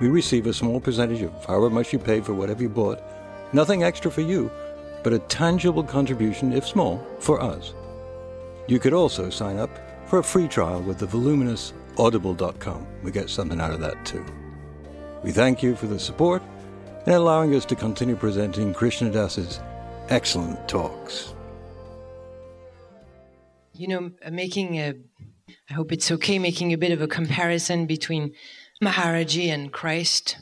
We receive a small percentage of however much you pay for whatever you bought. Nothing extra for you, but a tangible contribution, if small, for us. You could also sign up for a free trial with the voluminous audible.com. We get something out of that too. We thank you for the support and allowing us to continue presenting Krishna Das's excellent talks. You know, making a, I hope it's okay, making a bit of a comparison between Maharaji and Christ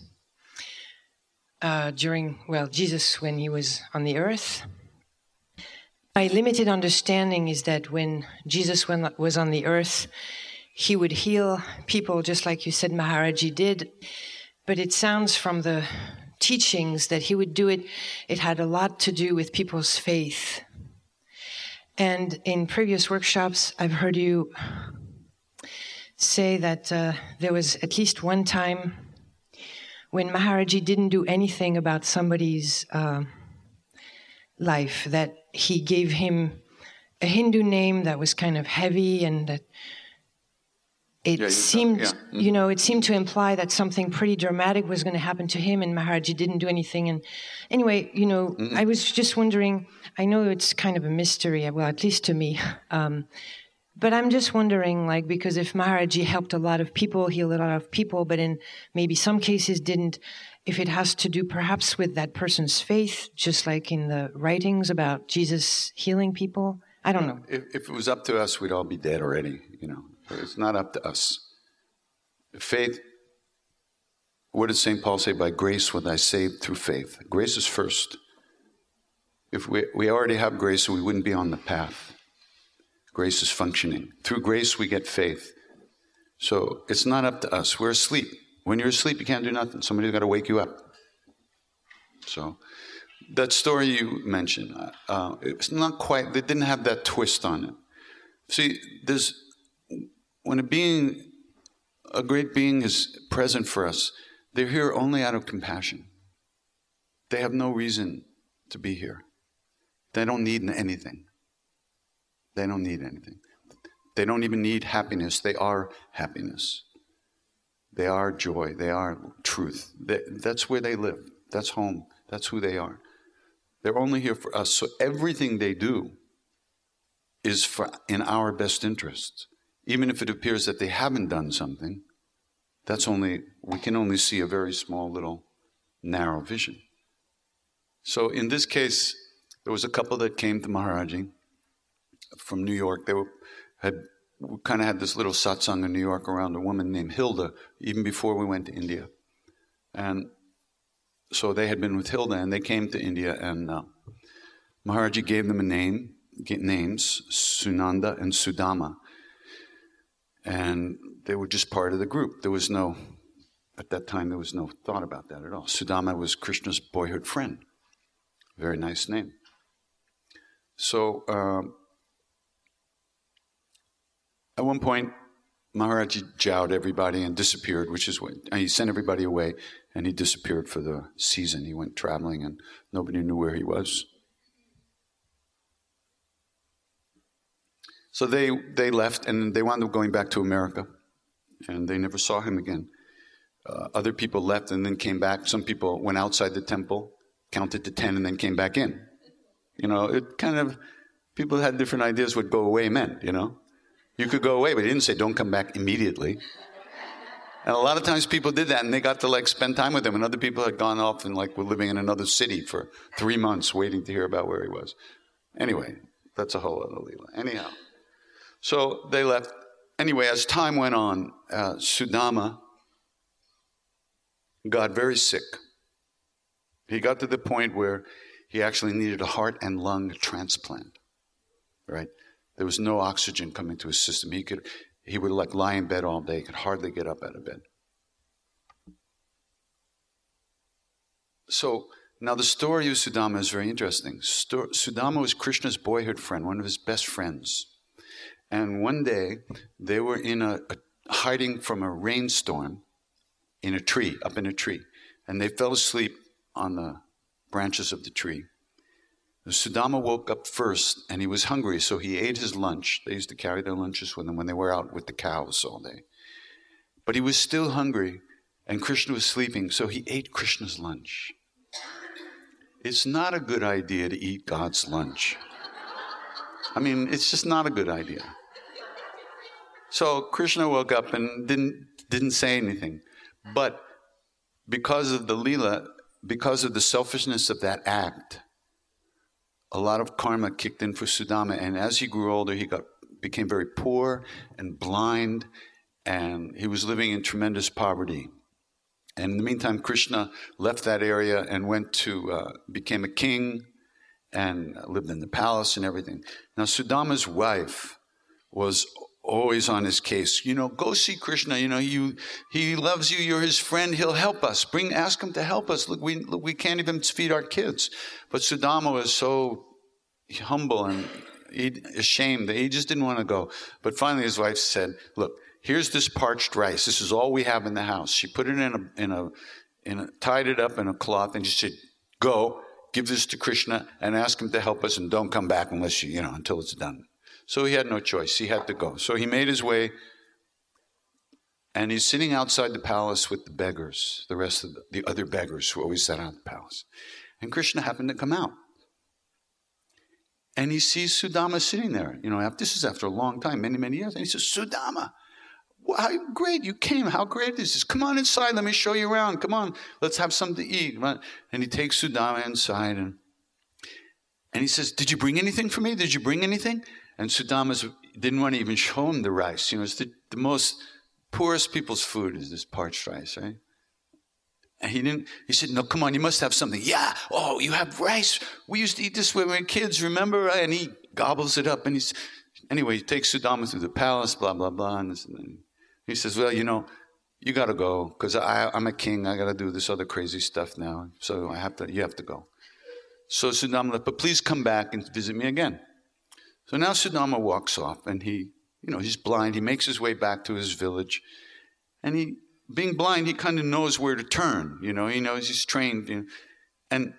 uh, during, well, Jesus when he was on the earth. My limited understanding is that when Jesus was on the earth, he would heal people just like you said Maharaji did. But it sounds from the teachings that he would do it, it had a lot to do with people's faith. And in previous workshops, I've heard you say that uh, there was at least one time when Maharaji didn't do anything about somebody's uh, life, that he gave him a Hindu name that was kind of heavy and that it yeah, seemed, yeah. mm-hmm. you know, it seemed to imply that something pretty dramatic was going to happen to him, and Maharaji didn't do anything. And anyway, you know, mm-hmm. I was just wondering. I know it's kind of a mystery, well, at least to me. Um, but I'm just wondering, like, because if Maharaji helped a lot of people, healed a lot of people, but in maybe some cases didn't, if it has to do perhaps with that person's faith, just like in the writings about Jesus healing people, I don't know. If, if it was up to us, we'd all be dead already, you know. It's not up to us. Faith, what did St. Paul say? By grace was I saved through faith. Grace is first. If we, we already have grace, we wouldn't be on the path. Grace is functioning. Through grace, we get faith. So it's not up to us. We're asleep. When you're asleep, you can't do nothing. Somebody's got to wake you up. So that story you mentioned, uh, uh, it's not quite, they didn't have that twist on it. See, there's, when a being, a great being is present for us, they're here only out of compassion. They have no reason to be here. They don't need anything. They don't need anything. They don't even need happiness. They are happiness. They are joy. They are truth. They, that's where they live. That's home. That's who they are. They're only here for us. So everything they do is for in our best interest. Even if it appears that they haven't done something, that's only we can only see a very small little narrow vision. So in this case, there was a couple that came to Maharaji from New York. They were, had kind of had this little satsang in New York around a woman named Hilda, even before we went to India. And so they had been with Hilda, and they came to India, and uh, Maharaji gave them a name, names, Sunanda and Sudama. And they were just part of the group. There was no, at that time, there was no thought about that at all. Sudama was Krishna's boyhood friend. Very nice name. So, um, at one point, Maharaji jowed everybody and disappeared, which is what he sent everybody away and he disappeared for the season. He went traveling and nobody knew where he was. So they, they left and they wound up going back to America and they never saw him again. Uh, other people left and then came back. Some people went outside the temple, counted to 10, and then came back in. You know, it kind of, people had different ideas what go away meant, you know. You could go away, but he didn't say don't come back immediately. And a lot of times people did that and they got to like spend time with him. And other people had gone off and like were living in another city for three months waiting to hear about where he was. Anyway, that's a whole other Leela. Anyhow, so they left. Anyway, as time went on, uh, Sudama got very sick. He got to the point where he actually needed a heart and lung transplant, right? There was no oxygen coming to his system. He could, he would like lie in bed all day. He could hardly get up out of bed. So now the story of Sudama is very interesting. Sudama was Krishna's boyhood friend, one of his best friends. And one day they were in a, a hiding from a rainstorm in a tree, up in a tree, and they fell asleep on the branches of the tree. Sudama woke up first and he was hungry, so he ate his lunch. They used to carry their lunches with them when they were out with the cows all day. But he was still hungry and Krishna was sleeping, so he ate Krishna's lunch. It's not a good idea to eat God's lunch. I mean, it's just not a good idea. So Krishna woke up and didn't, didn't say anything. But because of the Leela, because of the selfishness of that act, a lot of karma kicked in for Sudama, and as he grew older, he got became very poor and blind, and he was living in tremendous poverty. And in the meantime, Krishna left that area and went to uh, became a king and lived in the palace and everything. Now, Sudama's wife was always on his case. You know, go see Krishna. You know, you he loves you. You're his friend. He'll help us. Bring, ask him to help us. Look, we look, we can't even feed our kids. But Sudama was so humble and ashamed that he just didn't want to go. But finally, his wife said, "Look, here's this parched rice. This is all we have in the house." She put it in a in a in a, tied it up in a cloth, and she said, "Go." Give this to Krishna and ask him to help us, and don't come back unless you, you know, until it's done. So he had no choice. He had to go. So he made his way, and he's sitting outside the palace with the beggars, the rest of the, the other beggars who always sat out the palace. And Krishna happened to come out. And he sees Sudama sitting there. You know, this is after a long time, many, many years. And he says, Sudama, how great, you came. How great this is? Come on inside. Let me show you around. Come on, let's have something to eat. And he takes Sudama inside and, and he says, Did you bring anything for me? Did you bring anything? And Sudama didn't want to even show him the rice. You know, it's the, the most poorest people's food is this parched rice, right? And he didn't, he said, No, come on, you must have something. Yeah, oh, you have rice. We used to eat this when we were kids, remember? And he gobbles it up. And he's, anyway, he takes Sudama through the palace, blah, blah, blah. And, this, and he says, Well, you know, you got to go because I'm a king. I got to do this other crazy stuff now. So I have to, you have to go. So Sudama, but please come back and visit me again. So now Sudama walks off and he, you know, he's blind. He makes his way back to his village and he being blind, he kind of knows where to turn. You know, he knows he's trained. You know, and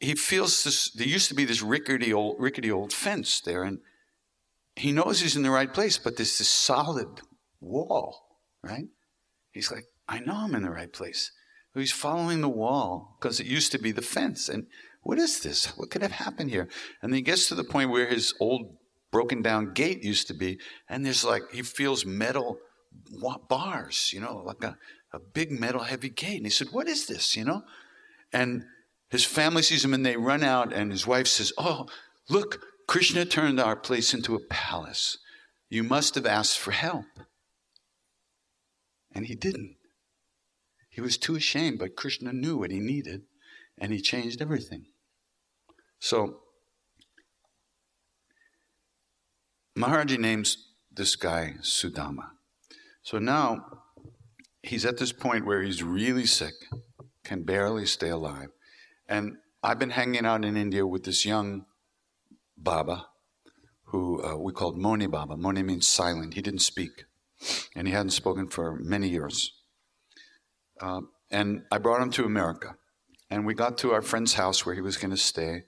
he feels this. There used to be this rickety old, rickety old fence there, and he knows he's in the right place. But there's this solid wall, right? He's like, I know I'm in the right place. He's following the wall because it used to be the fence. And what is this? What could have happened here? And then he gets to the point where his old broken down gate used to be, and there's like he feels metal bars, you know, like a, a big metal heavy gate. And he said, What is this, you know? And his family sees him and they run out, and his wife says, Oh, look, Krishna turned our place into a palace. You must have asked for help. And he didn't. He was too ashamed, but Krishna knew what he needed, and he changed everything. So, Maharaji names this guy Sudama. So now he's at this point where he's really sick, can barely stay alive. And I've been hanging out in India with this young Baba who uh, we called Moni Baba. Moni means silent. He didn't speak, and he hadn't spoken for many years. Uh, and I brought him to America. And we got to our friend's house where he was going to stay.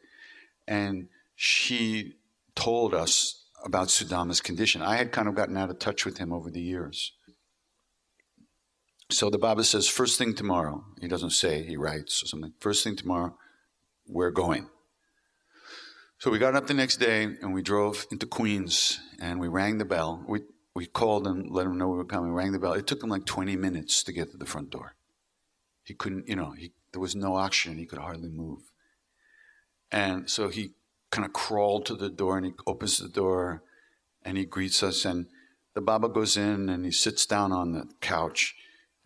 And she told us about Sudama's condition. I had kind of gotten out of touch with him over the years. So the Baba says, first thing tomorrow, he doesn't say, he writes or something, first thing tomorrow, we're going. So we got up the next day and we drove into Queens and we rang the bell. We, we called and let him know we were coming, we rang the bell. It took him like 20 minutes to get to the front door. He couldn't, you know, he, there was no oxygen, he could hardly move. And so he kind of crawled to the door and he opens the door and he greets us and the Baba goes in and he sits down on the couch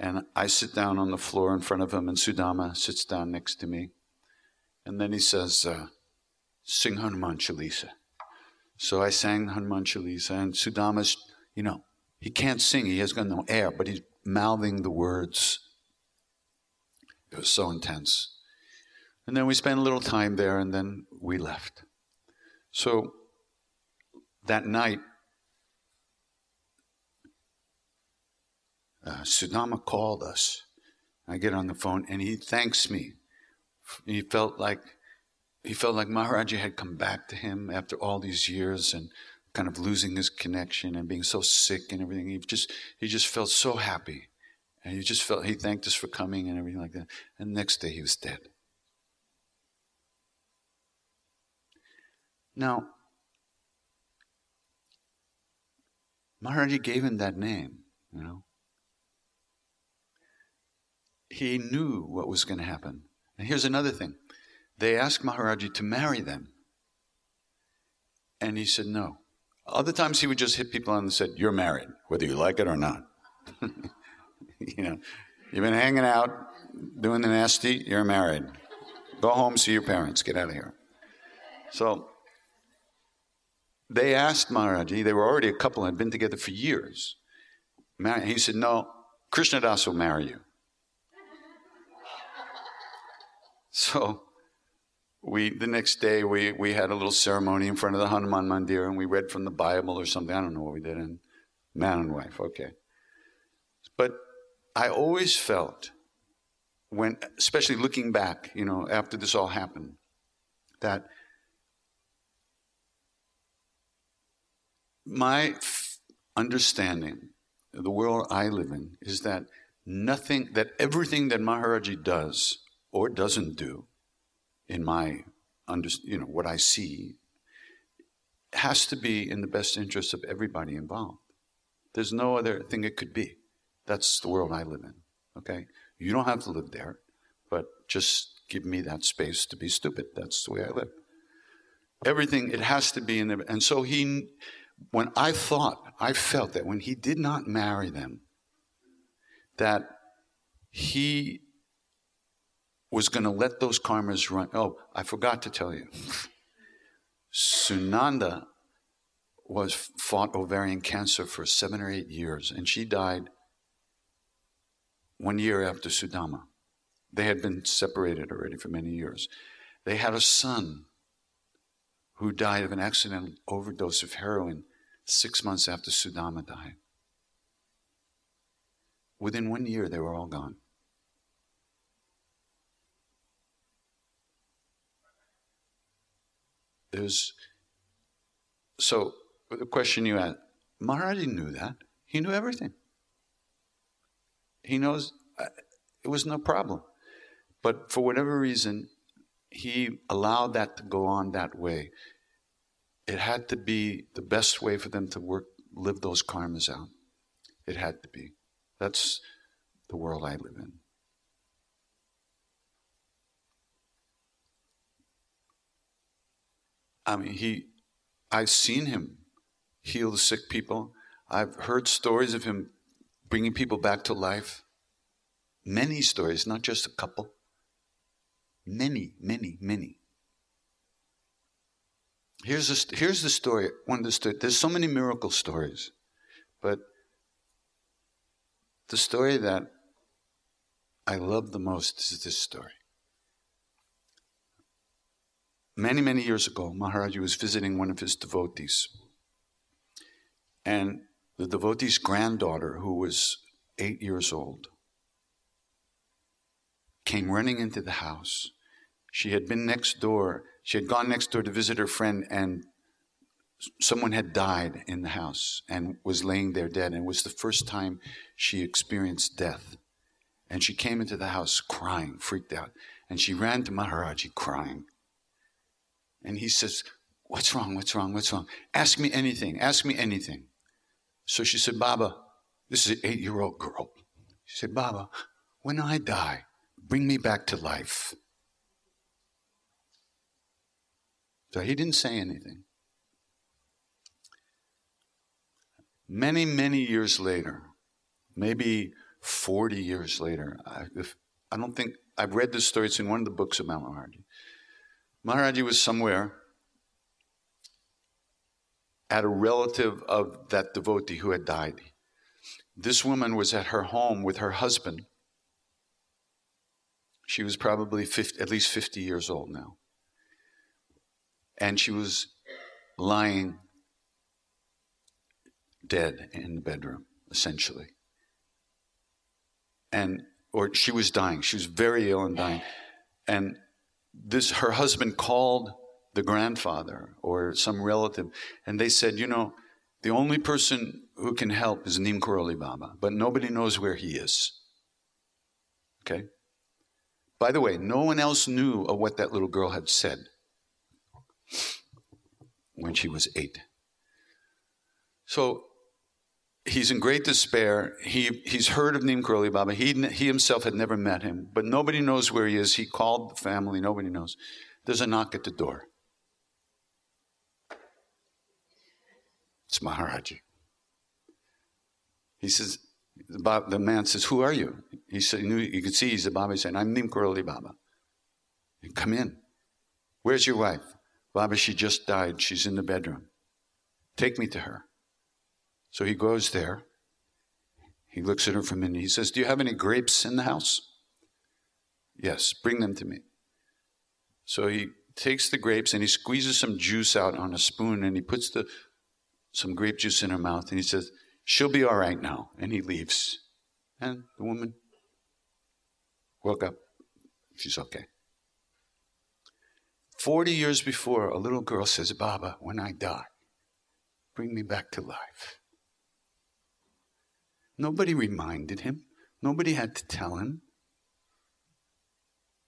and I sit down on the floor in front of him, and Sudama sits down next to me. And then he says, uh, Sing Hanuman Chalisa. So I sang Hanuman Chalisa, and Sudama's, you know, he can't sing, he has got no air, but he's mouthing the words. It was so intense. And then we spent a little time there, and then we left. So that night, uh, Sudama called us. I get on the phone and he thanks me. He felt like he felt like Maharaji had come back to him after all these years and kind of losing his connection and being so sick and everything. He just he just felt so happy. And he just felt he thanked us for coming and everything like that. And next day he was dead. Now, Maharaji gave him that name, you know he knew what was going to happen. And here's another thing they asked Maharaji to marry them. And he said no. Other times he would just hit people on and said, You're married, whether you like it or not. you know, you've been hanging out, doing the nasty, you're married. Go home, see your parents, get out of here. So they asked Maharaji, they were already a couple, had been together for years. He said, No, Krishna Das will marry you. So we the next day we, we had a little ceremony in front of the Hanuman Mandir and we read from the Bible or something. I don't know what we did. And man and wife, okay. But I always felt when, especially looking back, you know, after this all happened, that my understanding of the world I live in is that nothing, that everything that Maharaji does or doesn't do in my under, you know what I see has to be in the best interest of everybody involved. There's no other thing it could be. That's the world I live in. Okay? You don't have to live there, but just give me that space to be stupid. That's the way I live. Everything, it has to be in there. And so he, when I thought, I felt that when he did not marry them, that he was going to let those karmas run. Oh, I forgot to tell you. Sunanda was fought ovarian cancer for seven or eight years, and she died one year after Sudama. They had been separated already for many years. They had a son who died of an accidental overdose of heroin six months after Sudama died. Within one year, they were all gone. There's so the question you asked, Maharaji knew that. He knew everything. He knows uh, it was no problem. But for whatever reason, he allowed that to go on that way. It had to be the best way for them to work, live those karmas out. It had to be. That's the world I live in. I mean, he, I've seen him heal the sick people. I've heard stories of him bringing people back to life. Many stories, not just a couple. Many, many, many. Here's, a, here's the story. One of the story. There's so many miracle stories, but the story that I love the most is this story. Many, many years ago, Maharaji was visiting one of his devotees. And the devotee's granddaughter, who was eight years old, came running into the house. She had been next door. She had gone next door to visit her friend, and someone had died in the house and was laying there dead. And it was the first time she experienced death. And she came into the house crying, freaked out. And she ran to Maharaji crying. And he says, What's wrong? What's wrong? What's wrong? Ask me anything. Ask me anything. So she said, Baba, this is an eight year old girl. She said, Baba, when I die, bring me back to life. So he didn't say anything. Many, many years later, maybe 40 years later, I, if, I don't think, I've read this story, it's in one of the books about Maharaji. Maharaji was somewhere at a relative of that devotee who had died. This woman was at her home with her husband. She was probably 50, at least 50 years old now. And she was lying dead in the bedroom, essentially. And, or she was dying. She was very ill and dying. And this her husband called the grandfather or some relative and they said you know the only person who can help is Neem Karoli Baba but nobody knows where he is okay by the way no one else knew of what that little girl had said when she was eight so he's in great despair. He, he's heard of Neem Karoli Baba. He, he himself had never met him, but nobody knows where he is. He called the family, nobody knows. There's a knock at the door. It's Maharaji. He says, the, the man says, Who are you? He said, You could see he's a Baba. He said, I'm Neem Karoli Baba. Come in. Where's your wife? Baba, she just died. She's in the bedroom. Take me to her. So he goes there. He looks at her a minute. He says, Do you have any grapes in the house? Yes, bring them to me. So he takes the grapes and he squeezes some juice out on a spoon and he puts the some grape juice in her mouth and he says, She'll be all right now. And he leaves. And the woman woke up. She's okay. Forty years before, a little girl says, Baba, when I die, bring me back to life. Nobody reminded him. Nobody had to tell him.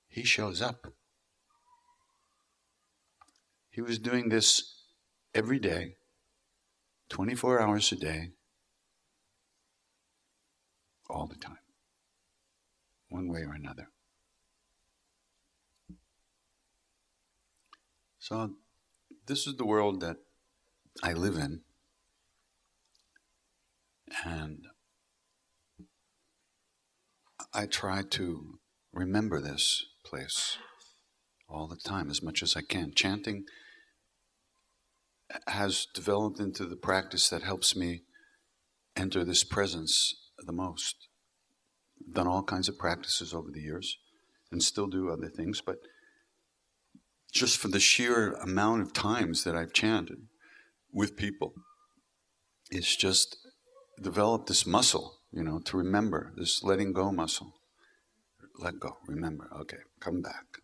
He shows up. He was doing this every day, 24 hours a day, all the time, one way or another. So, this is the world that I live in. And I try to remember this place all the time as much as I can. Chanting has developed into the practice that helps me enter this presence the most. I've done all kinds of practices over the years and still do other things, but just for the sheer amount of times that I've chanted with people, it's just developed this muscle, you know, to remember, this letting go muscle. Let go, remember, okay, come back.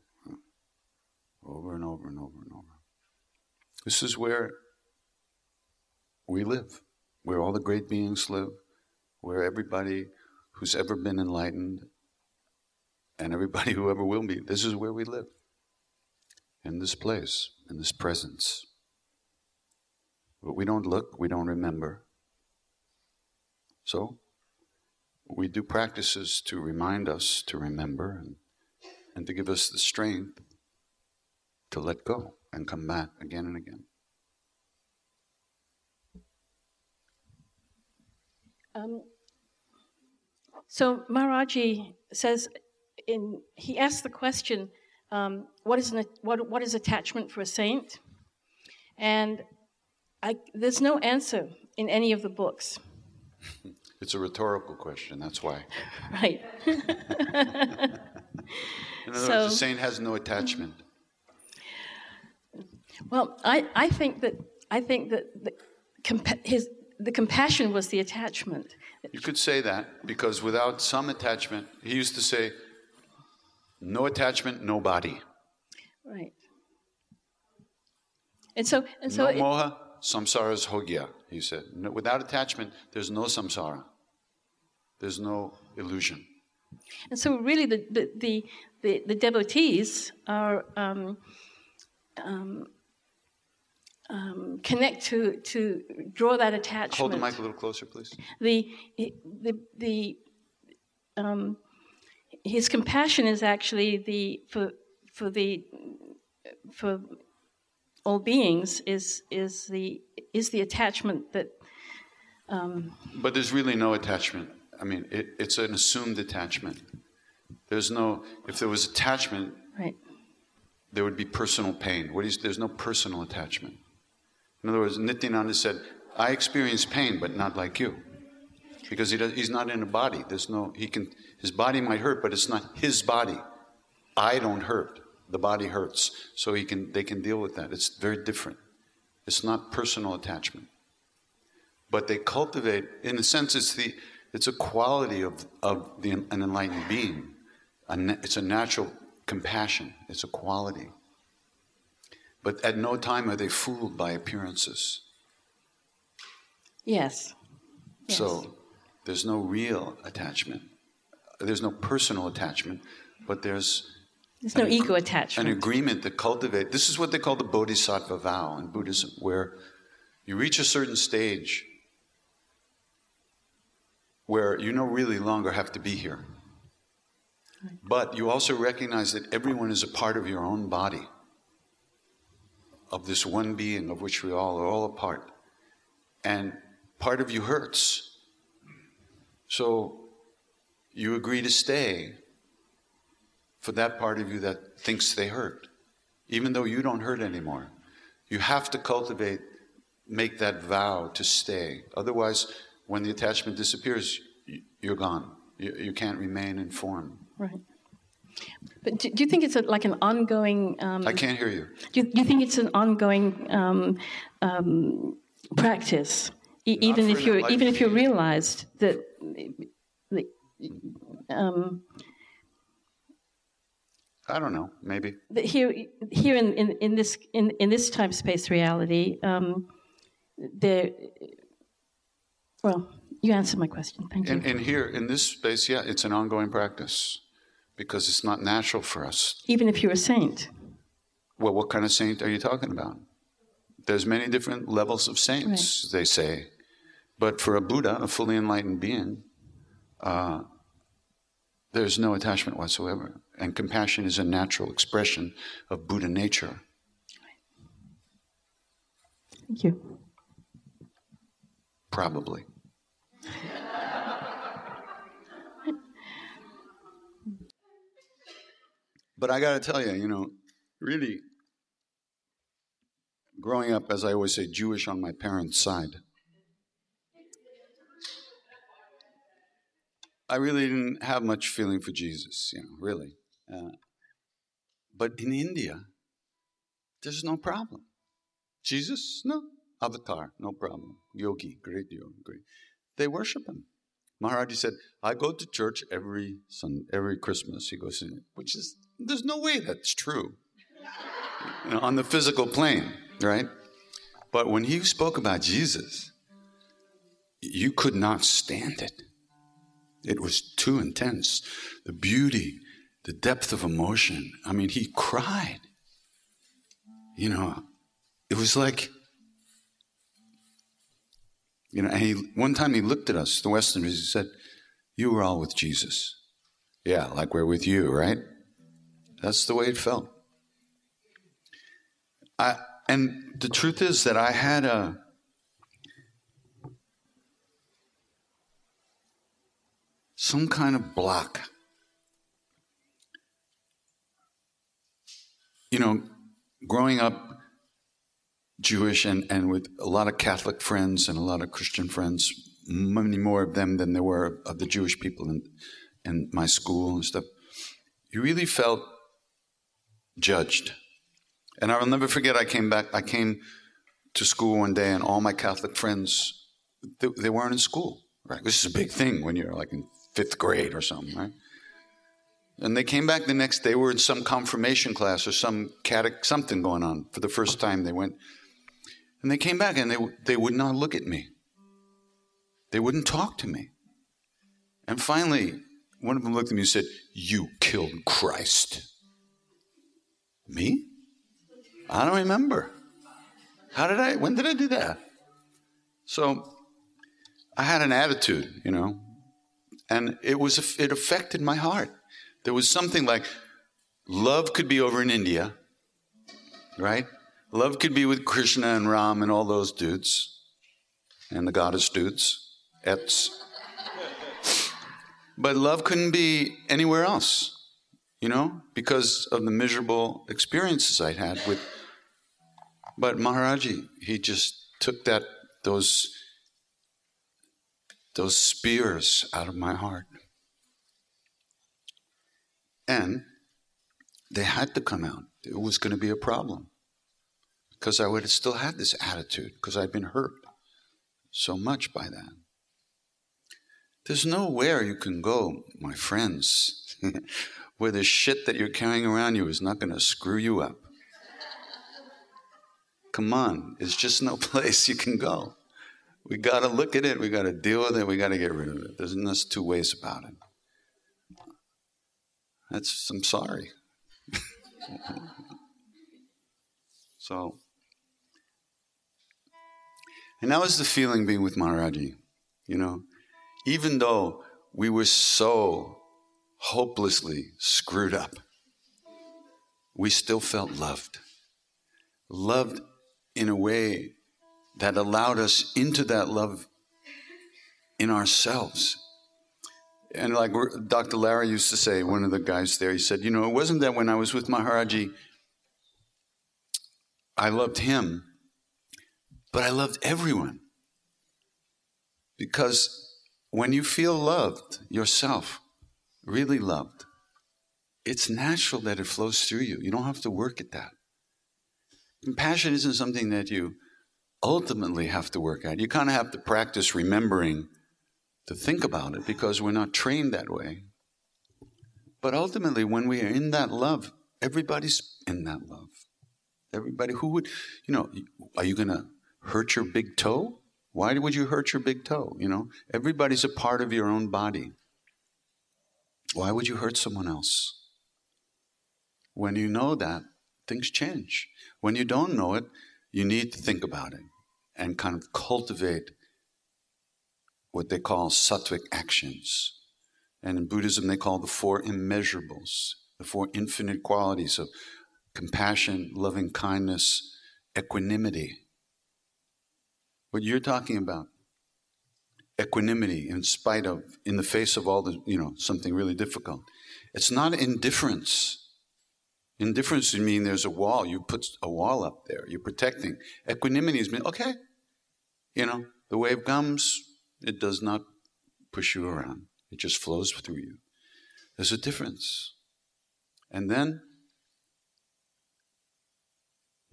Over and over and over and over. This is where we live, where all the great beings live, where everybody who's ever been enlightened and everybody who ever will be, this is where we live. In this place, in this presence. But we don't look, we don't remember. So, we do practices to remind us to remember and, and to give us the strength to let go and come back again and again. Um, so Maharaji says, in he asks the question, um, what is an, what what is attachment for a saint? And I, there's no answer in any of the books. It's a rhetorical question. That's why. Right. In other So- words, the saint has no attachment. Well, I, I think that I think that the, compa- his the compassion was the attachment. You could say that because without some attachment, he used to say, no attachment, no body. Right. And so and so no it- moha, samsara is hogya, he said. No, without attachment, there's no samsara. There's no illusion. And so, really, the, the, the, the, the devotees are um, um, um, connect to, to draw that attachment. Hold the mic a little closer, please. The, the, the, um, his compassion is actually the for for the for all beings is is the is the attachment that um, But there's really no attachment. I mean, it, it's an assumed attachment. There's no, if there was attachment, right there would be personal pain. What is, there's no personal attachment. In other words, Nityananda said, I experience pain, but not like you. Because he does, he's not in a body. There's no, he can, his body might hurt, but it's not his body. I don't hurt. The body hurts. So he can, they can deal with that. It's very different. It's not personal attachment. But they cultivate, in a sense, it's, the, it's a quality of, of the, an enlightened being. A it's a natural compassion, it's a quality. But at no time are they fooled by appearances. yes Yes. So there's no real attachment. There's no personal attachment, but there's there's no an ego attachment An agreement to cultivate. This is what they call the bodhisattva vow in Buddhism, where you reach a certain stage where you no really longer have to be here. But you also recognize that everyone is a part of your own body, of this one being of which we all are all a part. And part of you hurts. So you agree to stay for that part of you that thinks they hurt, even though you don't hurt anymore. You have to cultivate, make that vow to stay. Otherwise, when the attachment disappears, you're gone. You, you can't remain in form. Right. But do, do you think it's a, like an ongoing? Um, I can't hear you. do, you, do you think it's an ongoing um, um, practice, e- even if you even if you realized that, that um, I don't know. Maybe. here here in, in, in this in, in this time space reality, um, there. Well, you answered my question. Thank you. And, and here, in this space, yeah, it's an ongoing practice because it's not natural for us even if you're a saint, Well, what kind of saint are you talking about? There's many different levels of saints, right. they say. But for a Buddha, a fully enlightened being, uh, there's no attachment whatsoever. And compassion is a natural expression of Buddha nature. Thank you. Probably. but I got to tell you, you know, really, growing up, as I always say, Jewish on my parents' side, I really didn't have much feeling for Jesus, you know, really. Uh, but in India, there's no problem. Jesus, no. Avatar, no problem. Yogi, great yogi, great. They worship him. Maharaji said, I go to church every Sunday, every Christmas. He goes, which is, there's no way that's true you know, on the physical plane, right? But when he spoke about Jesus, you could not stand it. It was too intense. The beauty, the depth of emotion. I mean, he cried. You know, it was like, you know, and he, one time he looked at us, the Westerners, he said, You were all with Jesus. Yeah, like we're with you, right? That's the way it felt. I, and the truth is that I had a, some kind of block. You know, growing up Jewish and, and with a lot of Catholic friends and a lot of Christian friends, many more of them than there were of the Jewish people in, in my school and stuff, you really felt judged. And I will never forget, I came back, I came to school one day and all my Catholic friends, they, they weren't in school. Right? This is a big thing when you're like in fifth grade or something, right? And they came back the next day. Were in some confirmation class or some catech, something going on for the first time. They went, and they came back and they they would not look at me. They wouldn't talk to me. And finally, one of them looked at me and said, "You killed Christ." Me? I don't remember. How did I? When did I do that? So I had an attitude, you know, and it was it affected my heart. There was something like love could be over in India, right? Love could be with Krishna and Ram and all those dudes, and the goddess dudes, ets. But love couldn't be anywhere else, you know, because of the miserable experiences I'd had with. But Maharaji, he just took that those those spears out of my heart. And they had to come out. It was going to be a problem because I would have still had this attitude because I'd been hurt so much by that. There's nowhere you can go, my friends, where the shit that you're carrying around you is not going to screw you up. Come on, it's just no place you can go. We got to look at it. We got to deal with it. We got to get rid of it. There's no two ways about it. That's, I'm sorry. so, and that was the feeling being with Maharaji. You know, even though we were so hopelessly screwed up, we still felt loved. Loved in a way that allowed us into that love in ourselves. And like Dr. Larry used to say, one of the guys there, he said, You know, it wasn't that when I was with Maharaji, I loved him, but I loved everyone. Because when you feel loved yourself, really loved, it's natural that it flows through you. You don't have to work at that. Compassion isn't something that you ultimately have to work at. You kind of have to practice remembering to think about it because we're not trained that way. But ultimately, when we are in that love, everybody's in that love. Everybody who would, you know, are you going to hurt your big toe? Why would you hurt your big toe? You know, everybody's a part of your own body. Why would you hurt someone else? When you know that, things change. When you don't know it, you need to think about it and kind of cultivate what they call sattvic actions. And in Buddhism, they call the four immeasurables, the four infinite qualities of compassion, loving kindness, equanimity. What you're talking about, equanimity in spite of, in the face of all the, you know, something really difficult. It's not indifference. Indifference would mean there's a wall. You put a wall up there. You're protecting. Equanimity is mean, okay, you know, the wave comes, it does not push you around. It just flows through you. There's a difference. And then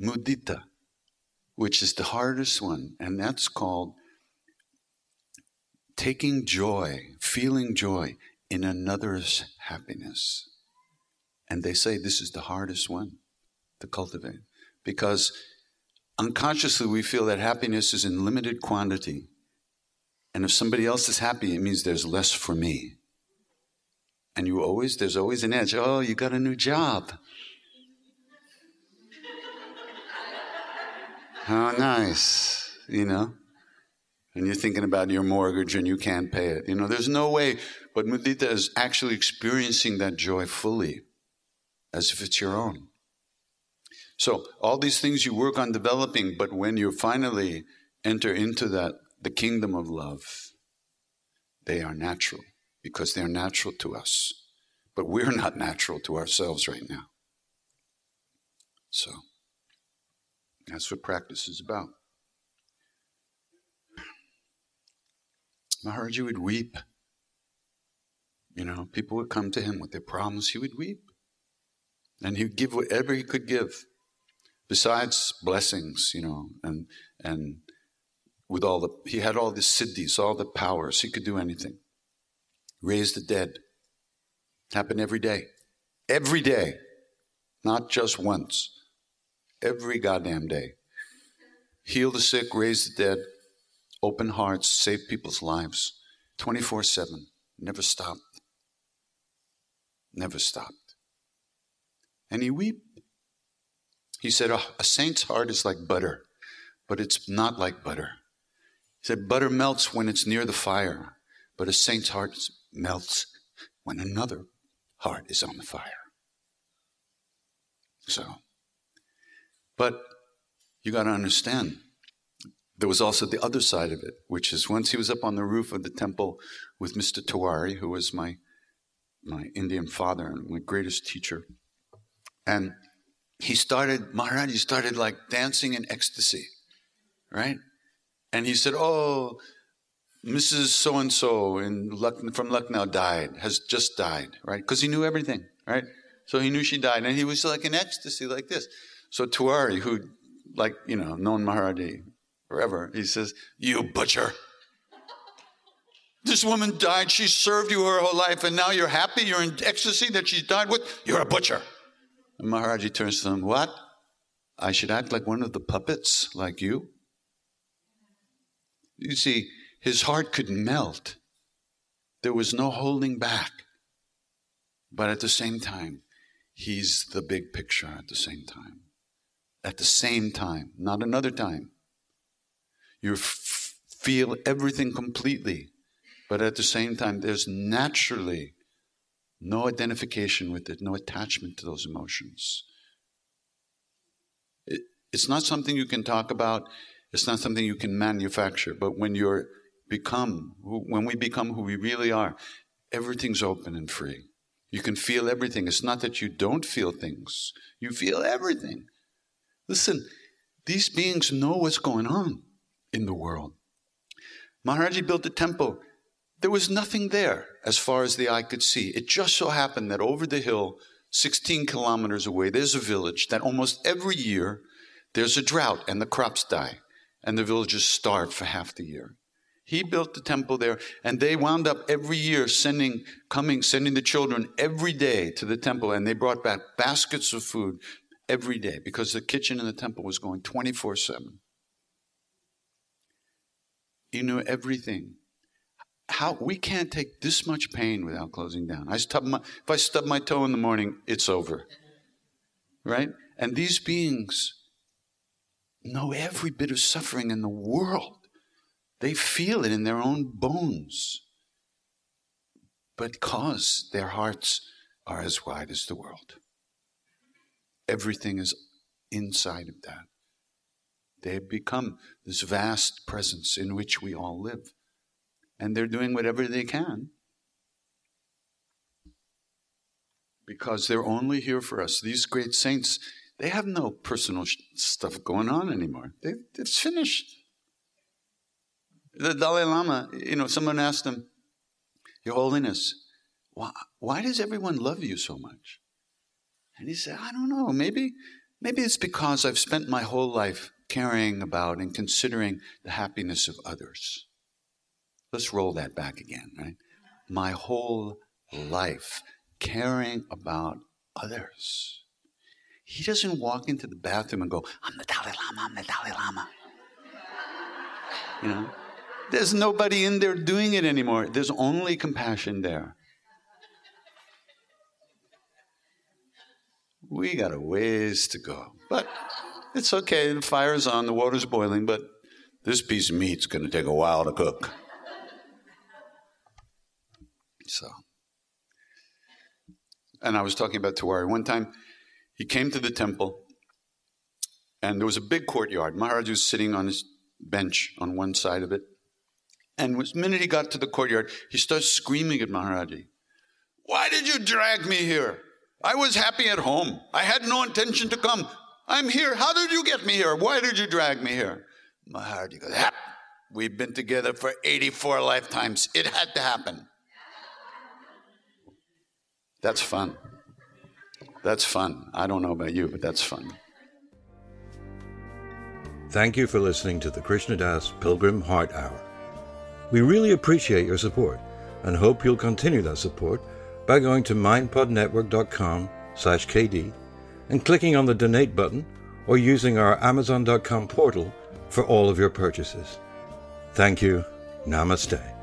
mudita, which is the hardest one, and that's called taking joy, feeling joy in another's happiness. And they say this is the hardest one to cultivate because unconsciously we feel that happiness is in limited quantity. And if somebody else is happy, it means there's less for me. And you always, there's always an edge. Oh, you got a new job. How nice, you know? And you're thinking about your mortgage and you can't pay it. You know, there's no way. But mudita is actually experiencing that joy fully, as if it's your own. So, all these things you work on developing, but when you finally enter into that, the kingdom of love, they are natural because they're natural to us. But we're not natural to ourselves right now. So, that's what practice is about. Maharaji would weep. You know, people would come to him with their problems, he would weep. And he would give whatever he could give, besides blessings, you know, and and with all the he had all the siddhis, all the powers, he could do anything. Raise the dead. Happen every day. Every day. Not just once. Every goddamn day. Heal the sick, raise the dead, open hearts, save people's lives 24 7. Never stopped. Never stopped. And he wept. He said, oh, A saint's heart is like butter, but it's not like butter. He said, Butter melts when it's near the fire, but a saint's heart melts when another heart is on the fire. So, but you got to understand there was also the other side of it, which is once he was up on the roof of the temple with Mr. Tewari, who was my my Indian father and my greatest teacher. And he started, Maharaj, he started like dancing in ecstasy, right? And he said, Oh, Mrs. So and so from Lucknow died, has just died, right? Because he knew everything, right? So he knew she died. And he was like in ecstasy like this. So Tewari, who, like, you know, known Maharaji forever. He says, You butcher. This woman died. She served you her whole life, and now you're happy? You're in ecstasy that she died with? You're a butcher. And Maharaji turns to him, What? I should act like one of the puppets, like you? You see, his heart could melt. There was no holding back. But at the same time, he's the big picture at the same time. At the same time, not another time. You f- feel everything completely, but at the same time, there's naturally no identification with it, no attachment to those emotions. It, it's not something you can talk about. It's not something you can manufacture. But when you're become, when we become who we really are, everything's open and free. You can feel everything. It's not that you don't feel things. You feel everything. Listen, these beings know what's going on in the world. Maharaji built a temple. There was nothing there as far as the eye could see. It just so happened that over the hill, 16 kilometers away, there's a village that almost every year there's a drought and the crops die, and the villagers starve for half the year. He built the temple there, and they wound up every year sending, coming, sending the children every day to the temple, and they brought back baskets of food every day because the kitchen in the temple was going 24 7. You knew everything. How we can't take this much pain without closing down. I stub my, if I stub my toe in the morning, it's over. Right? And these beings know every bit of suffering in the world. They feel it in their own bones. But Because their hearts are as wide as the world. Everything is inside of that. They have become this vast presence in which we all live. And they're doing whatever they can because they're only here for us. These great saints, they have no personal sh- stuff going on anymore. They, it's finished. The Dalai Lama, you know, someone asked him, Your Holiness, why, why does everyone love you so much? And he said, I don't know. Maybe, maybe it's because I've spent my whole life caring about and considering the happiness of others. Let's roll that back again, right? My whole life caring about others. He doesn't walk into the bathroom and go, I'm the Dalai Lama, I'm the Dalai Lama. You know? There's nobody in there doing it anymore. There's only compassion there. We got a ways to go. But it's okay. The fire's on, the water's boiling, but this piece of meat's to take a while to cook. So, and I was talking about Tewari. One time, he came to the temple, and there was a big courtyard. Maharaj was sitting on his bench on one side of it. And the minute he got to the courtyard, he starts screaming at Maharaji. Why did you drag me here? I was happy at home. I had no intention to come. I'm here. How did you get me here? Why did you drag me here? Maharaji goes, Hap. We've been together for 84 lifetimes. It had to happen. That's fun. That's fun. I don't know about you, but that's fun. Thank you for listening to the Krishna Das Pilgrim Heart Hour. We really appreciate your support and hope you'll continue that support by going to mindpodnetwork.com slash kd and clicking on the donate button or using our amazon.com portal for all of your purchases. Thank you. Namaste.